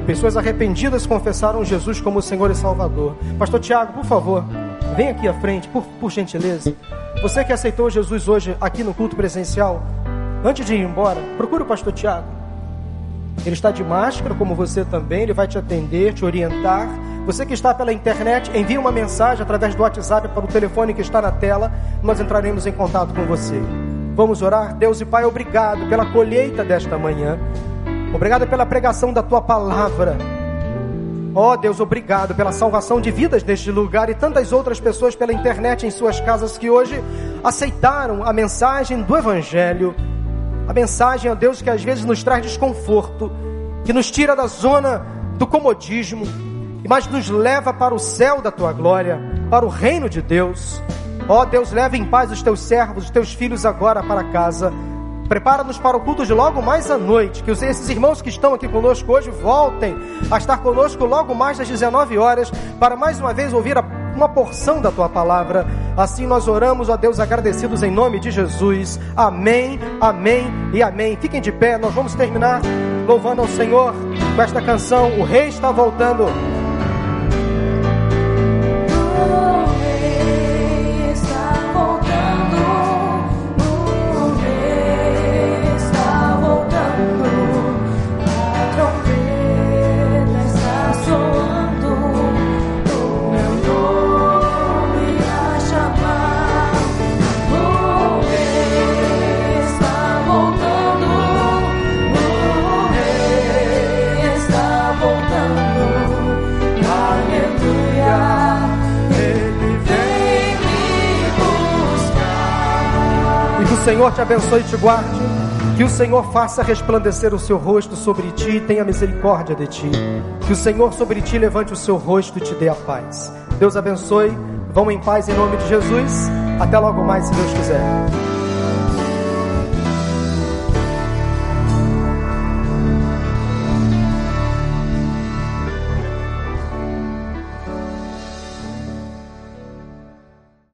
Pessoas arrependidas confessaram Jesus como Senhor e Salvador. Pastor Tiago, por favor, vem aqui à frente, por, por gentileza. Você que aceitou Jesus hoje aqui no culto presencial, antes de ir embora, procure o pastor Tiago. Ele está de máscara, como você também, ele vai te atender, te orientar. Você que está pela internet, envie uma mensagem através do WhatsApp para o telefone que está na tela, nós entraremos em contato com você. Vamos orar? Deus e Pai, obrigado pela colheita desta manhã. Obrigado pela pregação da tua palavra. Ó oh, Deus, obrigado pela salvação de vidas neste lugar e tantas outras pessoas pela internet em suas casas que hoje aceitaram a mensagem do Evangelho. A mensagem, ó Deus, que às vezes nos traz desconforto, que nos tira da zona do comodismo, mas nos leva para o céu da tua glória, para o reino de Deus. Ó oh, Deus, leva em paz os teus servos, os teus filhos agora para casa. Prepara-nos para o culto de logo mais à noite. Que esses irmãos que estão aqui conosco hoje voltem a estar conosco logo mais às 19 horas para mais uma vez ouvir uma porção da tua palavra. Assim nós oramos, ó Deus, agradecidos em nome de Jesus. Amém, amém e amém. Fiquem de pé, nós vamos terminar louvando ao Senhor com esta canção. O Rei está voltando. Senhor te abençoe e te guarde. Que o Senhor faça resplandecer o seu rosto sobre ti e tenha misericórdia de ti. Que o Senhor sobre ti levante o seu rosto e te dê a paz. Deus abençoe. Vão em paz em nome de Jesus. Até logo mais, se Deus quiser.